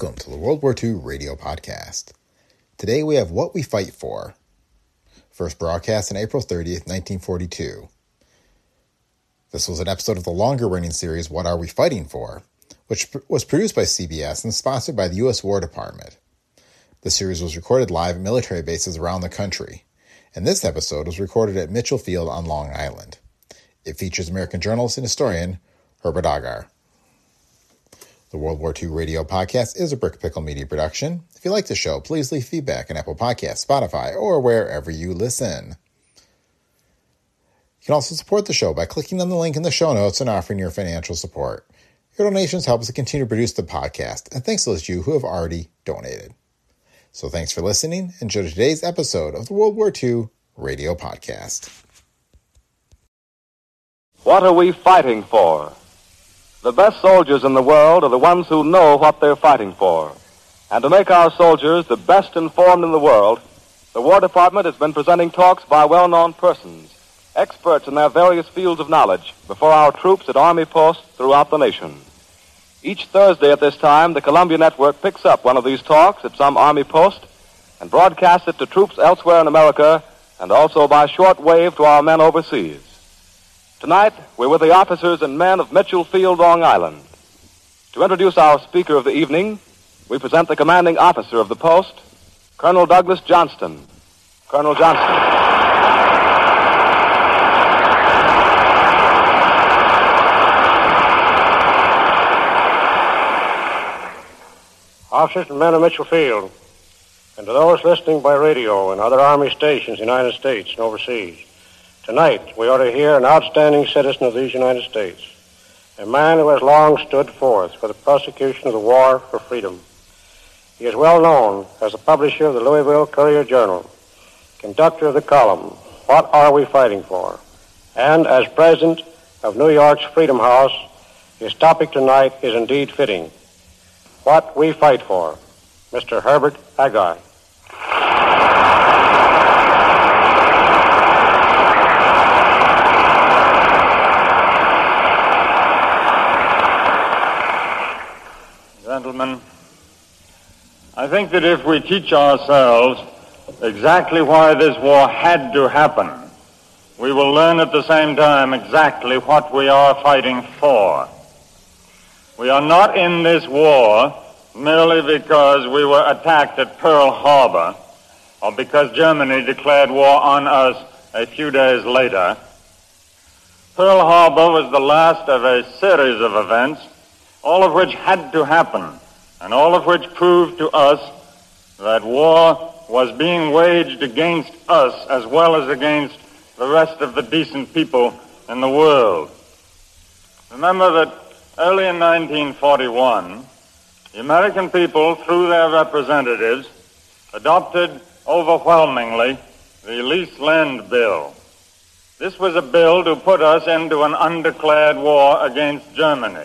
Welcome to the World War II Radio Podcast. Today we have What We Fight For. First broadcast on April 30th, 1942. This was an episode of the longer running series What Are We Fighting For, which was produced by CBS and sponsored by the U.S. War Department. The series was recorded live at military bases around the country, and this episode was recorded at Mitchell Field on Long Island. It features American journalist and historian Herbert Agar. The World War II Radio Podcast is a Brick Pickle Media production. If you like the show, please leave feedback on Apple Podcasts, Spotify, or wherever you listen. You can also support the show by clicking on the link in the show notes and offering your financial support. Your donations help us to continue to produce the podcast, and thanks to those of you who have already donated. So thanks for listening. Enjoy today's episode of the World War II Radio Podcast. What are we fighting for? The best soldiers in the world are the ones who know what they're fighting for. And to make our soldiers the best informed in the world, the War Department has been presenting talks by well known persons, experts in their various fields of knowledge, before our troops at Army posts throughout the nation. Each Thursday at this time, the Columbia Network picks up one of these talks at some Army post and broadcasts it to troops elsewhere in America and also by short wave to our men overseas. Tonight, we're with the officers and men of Mitchell Field, Long Island. To introduce our speaker of the evening, we present the commanding officer of the post, Colonel Douglas Johnston. Colonel Johnston. Officers and men of Mitchell Field, and to those listening by radio and other Army stations in the United States and overseas, tonight we ought to hear an outstanding citizen of these United States, a man who has long stood forth for the prosecution of the war for freedom. He is well known as the publisher of the Louisville Courier Journal, conductor of the column, What Are We Fighting For? And as president of New York's Freedom House, his topic tonight is indeed fitting. What We Fight For, Mr. Herbert Agar. Gentlemen, I think that if we teach ourselves exactly why this war had to happen, we will learn at the same time exactly what we are fighting for. We are not in this war merely because we were attacked at Pearl Harbor or because Germany declared war on us a few days later. Pearl Harbor was the last of a series of events, all of which had to happen, and all of which proved to us that war was being waged against us as well as against the rest of the decent people in the world. Remember that early in 1941, the American people, through their representatives, adopted overwhelmingly the Lease-Lend Bill. This was a bill to put us into an undeclared war against Germany.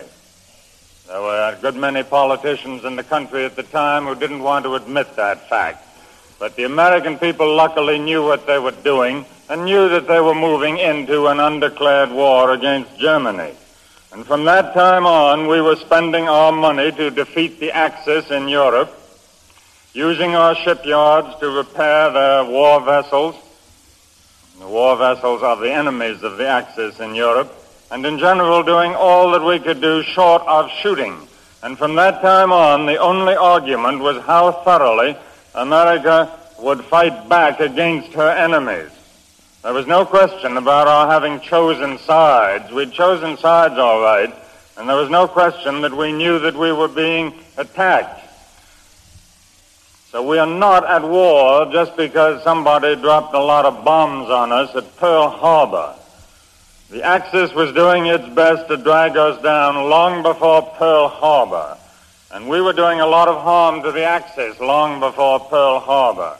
There were a good many politicians in the country at the time who didn't want to admit that fact. But the American people luckily knew what they were doing and knew that they were moving into an undeclared war against Germany. And from that time on, we were spending our money to defeat the Axis in Europe, using our shipyards to repair their war vessels, the war vessels of the enemies of the Axis in Europe, and in general doing all that we could do short of shooting. And from that time on, the only argument was how thoroughly America would fight back against her enemies. There was no question about our having chosen sides. We'd chosen sides all right, and there was no question that we knew that we were being attacked. So we are not at war just because somebody dropped a lot of bombs on us at Pearl Harbor. The Axis was doing its best to drag us down long before Pearl Harbor. And we were doing a lot of harm to the Axis long before Pearl Harbor.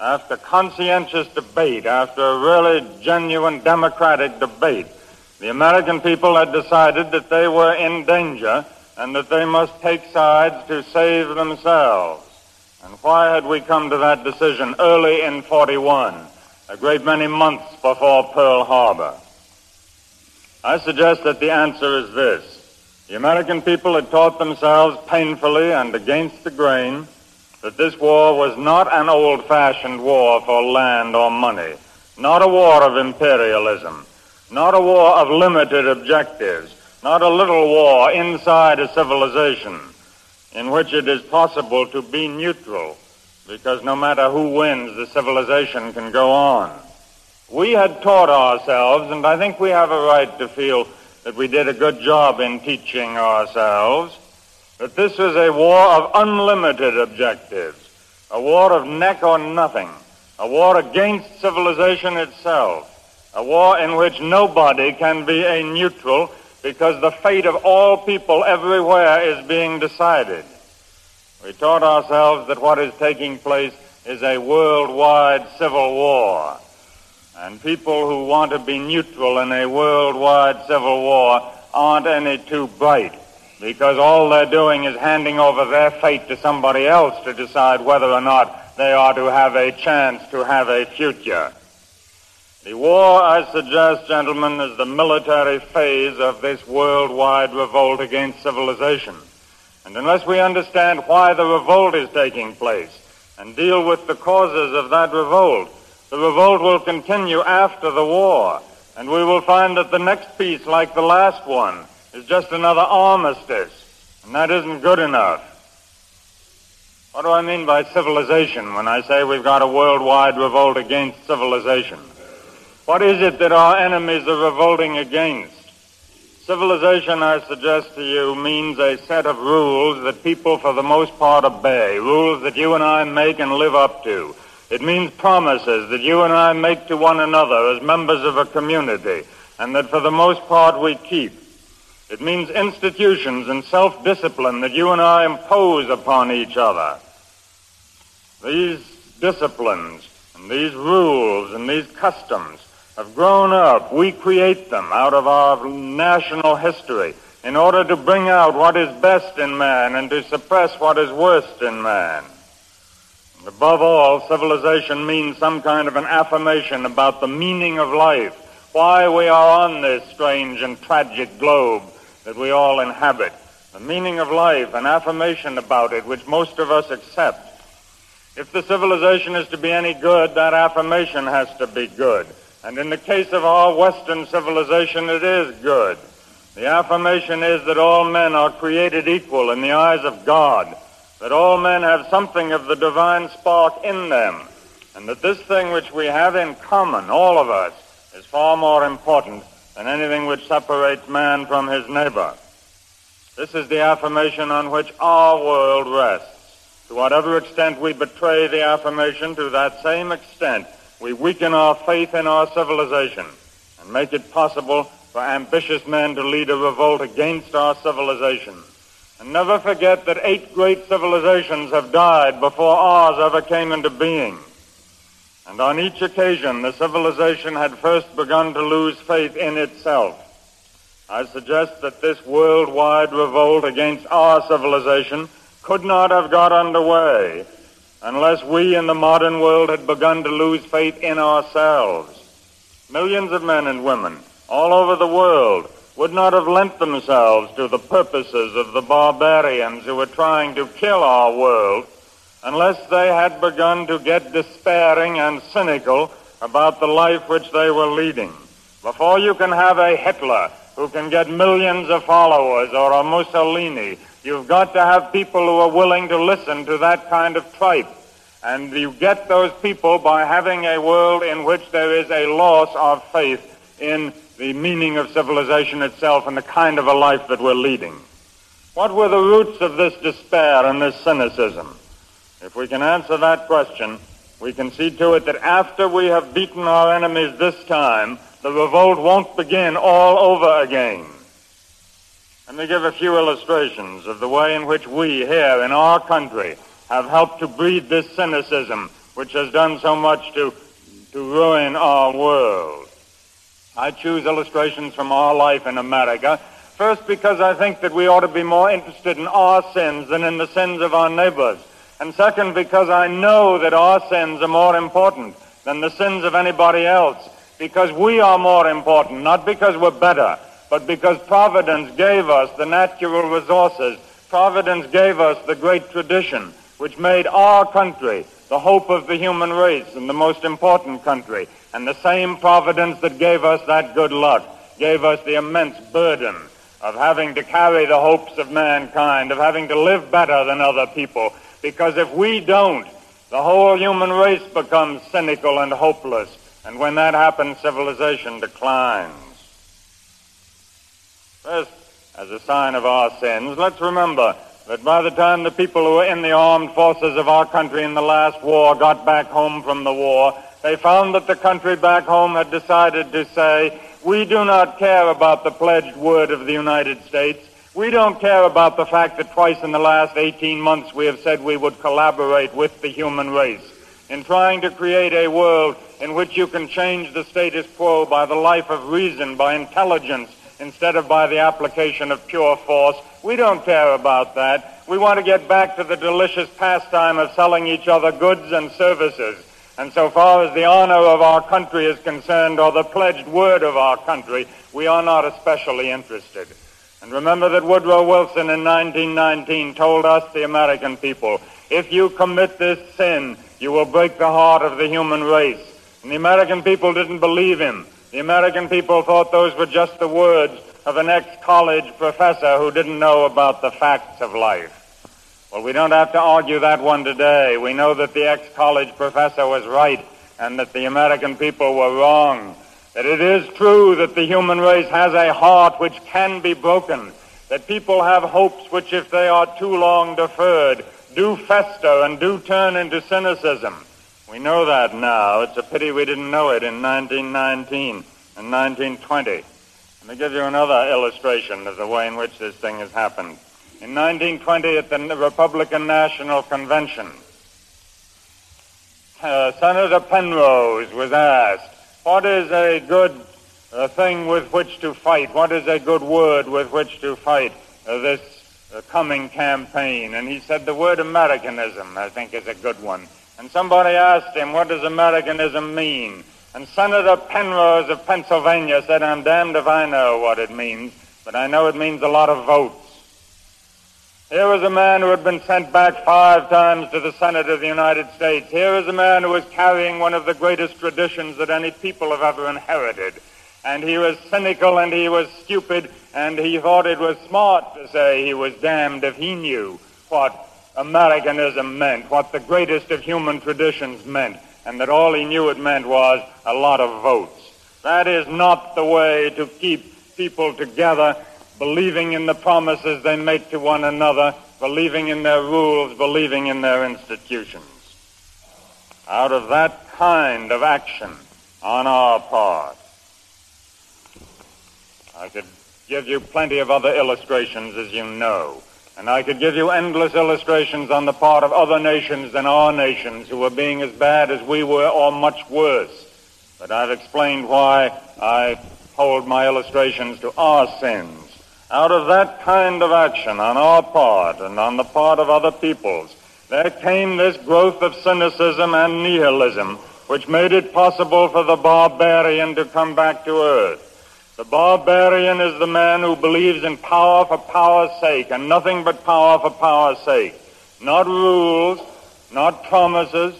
After conscientious debate, after a really genuine democratic debate, the American people had decided that they were in danger and that they must take sides to save themselves. And why had we come to that decision early in 41, a great many months before Pearl Harbor? I suggest that the answer is this. The American people had taught themselves painfully and against the grain that this war was not an old-fashioned war for land or money, not a war of imperialism, not a war of limited objectives, not a little war inside a civilization in which it is possible to be neutral because no matter who wins, the civilization can go on. We had taught ourselves, and I think we have a right to feel that we did a good job in teaching ourselves, that this was a war of unlimited objectives, a war of neck or nothing, a war against civilization itself, a war in which nobody can be a neutral because the fate of all people everywhere is being decided. We taught ourselves that what is taking place is a worldwide civil war. And people who want to be neutral in a worldwide civil war aren't any too bright because all they're doing is handing over their fate to somebody else to decide whether or not they are to have a chance to have a future. The war, I suggest, gentlemen, is the military phase of this worldwide revolt against civilization. And unless we understand why the revolt is taking place and deal with the causes of that revolt, the revolt will continue after the war, and we will find that the next peace, like the last one, is just another armistice, and that isn't good enough. What do I mean by civilization when I say we've got a worldwide revolt against civilization? What is it that our enemies are revolting against? Civilization, I suggest to you, means a set of rules that people for the most part obey, rules that you and I make and live up to. It means promises that you and I make to one another as members of a community, and that for the most part we keep. It means institutions and self-discipline that you and I impose upon each other. These disciplines and these rules and these customs have grown up. We create them out of our national history in order to bring out what is best in man and to suppress what is worst in man. Above all, civilization means some kind of an affirmation about the meaning of life, why we are on this strange and tragic globe that we all inhabit. The meaning of life, an affirmation about it, which most of us accept. If the civilization is to be any good, that affirmation has to be good. And in the case of our Western civilization, it is good. The affirmation is that all men are created equal in the eyes of God that all men have something of the divine spark in them, and that this thing which we have in common, all of us, is far more important than anything which separates man from his neighbor. This is the affirmation on which our world rests. To whatever extent we betray the affirmation, to that same extent we weaken our faith in our civilization and make it possible for ambitious men to lead a revolt against our civilization. And never forget that eight great civilizations have died before ours ever came into being. And on each occasion, the civilization had first begun to lose faith in itself. I suggest that this worldwide revolt against our civilization could not have got underway unless we in the modern world had begun to lose faith in ourselves. Millions of men and women all over the world would not have lent themselves to the purposes of the barbarians who were trying to kill our world unless they had begun to get despairing and cynical about the life which they were leading. Before you can have a Hitler who can get millions of followers or a Mussolini, you've got to have people who are willing to listen to that kind of tripe. And you get those people by having a world in which there is a loss of faith in the meaning of civilization itself and the kind of a life that we're leading. What were the roots of this despair and this cynicism? If we can answer that question, we can see to it that after we have beaten our enemies this time, the revolt won't begin all over again. Let me give a few illustrations of the way in which we here in our country have helped to breed this cynicism which has done so much to, to ruin our world. I choose illustrations from our life in America. First, because I think that we ought to be more interested in our sins than in the sins of our neighbors. And second, because I know that our sins are more important than the sins of anybody else. Because we are more important, not because we're better, but because Providence gave us the natural resources. Providence gave us the great tradition which made our country the hope of the human race and the most important country. And the same providence that gave us that good luck gave us the immense burden of having to carry the hopes of mankind, of having to live better than other people. Because if we don't, the whole human race becomes cynical and hopeless. And when that happens, civilization declines. First, as a sign of our sins, let's remember that by the time the people who were in the armed forces of our country in the last war got back home from the war, they found that the country back home had decided to say, we do not care about the pledged word of the United States. We don't care about the fact that twice in the last 18 months we have said we would collaborate with the human race in trying to create a world in which you can change the status quo by the life of reason, by intelligence, instead of by the application of pure force. We don't care about that. We want to get back to the delicious pastime of selling each other goods and services. And so far as the honor of our country is concerned, or the pledged word of our country, we are not especially interested. And remember that Woodrow Wilson in 1919 told us, the American people, if you commit this sin, you will break the heart of the human race. And the American people didn't believe him. The American people thought those were just the words of an ex-college professor who didn't know about the facts of life. Well, we don't have to argue that one today. We know that the ex-college professor was right and that the American people were wrong. That it is true that the human race has a heart which can be broken. That people have hopes which, if they are too long deferred, do fester and do turn into cynicism. We know that now. It's a pity we didn't know it in 1919 and 1920. Let me give you another illustration of the way in which this thing has happened. In 1920, at the Republican National Convention, uh, Senator Penrose was asked, What is a good uh, thing with which to fight? What is a good word with which to fight uh, this uh, coming campaign? And he said, The word Americanism, I think, is a good one. And somebody asked him, what does Americanism mean? And Senator Penrose of Pennsylvania said, I'm damned if I know what it means, but I know it means a lot of votes. Here was a man who had been sent back five times to the Senate of the United States. Here is a man who was carrying one of the greatest traditions that any people have ever inherited. And he was cynical and he was stupid and he thought it was smart to say he was damned if he knew what Americanism meant, what the greatest of human traditions meant, and that all he knew it meant was a lot of votes. That is not the way to keep people together, believing in the promises they make to one another, believing in their rules, believing in their institutions. Out of that kind of action on our part, I could give you plenty of other illustrations, as you know. And I could give you endless illustrations on the part of other nations than our nations who were being as bad as we were or much worse. But I've explained why I hold my illustrations to our sins. Out of that kind of action on our part and on the part of other peoples, there came this growth of cynicism and nihilism, which made it possible for the barbarian to come back to earth. The barbarian is the man who believes in power for power's sake and nothing but power for power's sake. Not rules, not promises,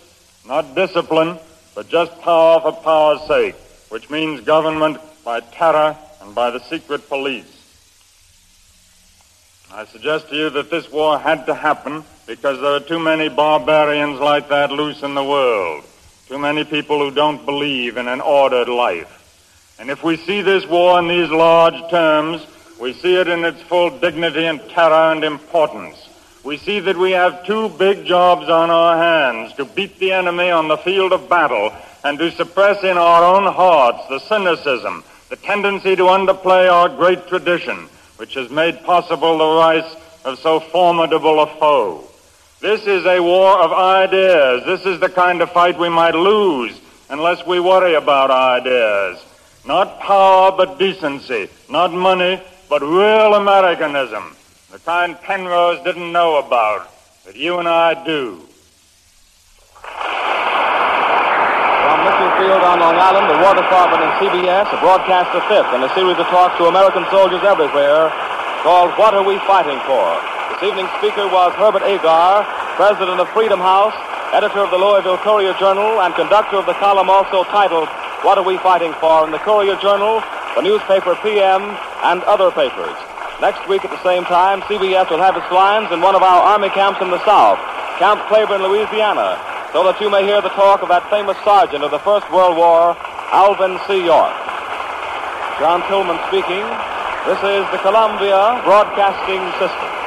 not discipline, but just power for power's sake, which means government by terror and by the secret police. I suggest to you that this war had to happen because there are too many barbarians like that loose in the world. Too many people who don't believe in an ordered life. And if we see this war in these large terms, we see it in its full dignity and terror and importance. we see that we have two big jobs on our hands to beat the enemy on the field of battle and to suppress in our own hearts the cynicism, the tendency to underplay our great tradition, which has made possible the rise of so formidable a foe. This is a war of ideas. This is the kind of fight we might lose unless we worry about ideas. Not power, but decency. Not money, but real Americanism. The kind Penrose didn't know about, but you and I do. From Mitchell Field on Long Island, the War Department and CBS, a broadcast the fifth in a series of talks to American soldiers everywhere called What Are We Fighting For? This evening's speaker was Herbert Agar, president of Freedom House, editor of the Louisville Courier Journal, and conductor of the column also titled What Are We Fighting For? in the Courier Journal, the newspaper PM, and other papers. Next week at the same time, CBS will have its lines in one of our Army camps in the South, Camp Claiborne, Louisiana, so that you may hear the talk of that famous sergeant of the First World War, Alvin C. York. John Tillman speaking. This is the Columbia Broadcasting System.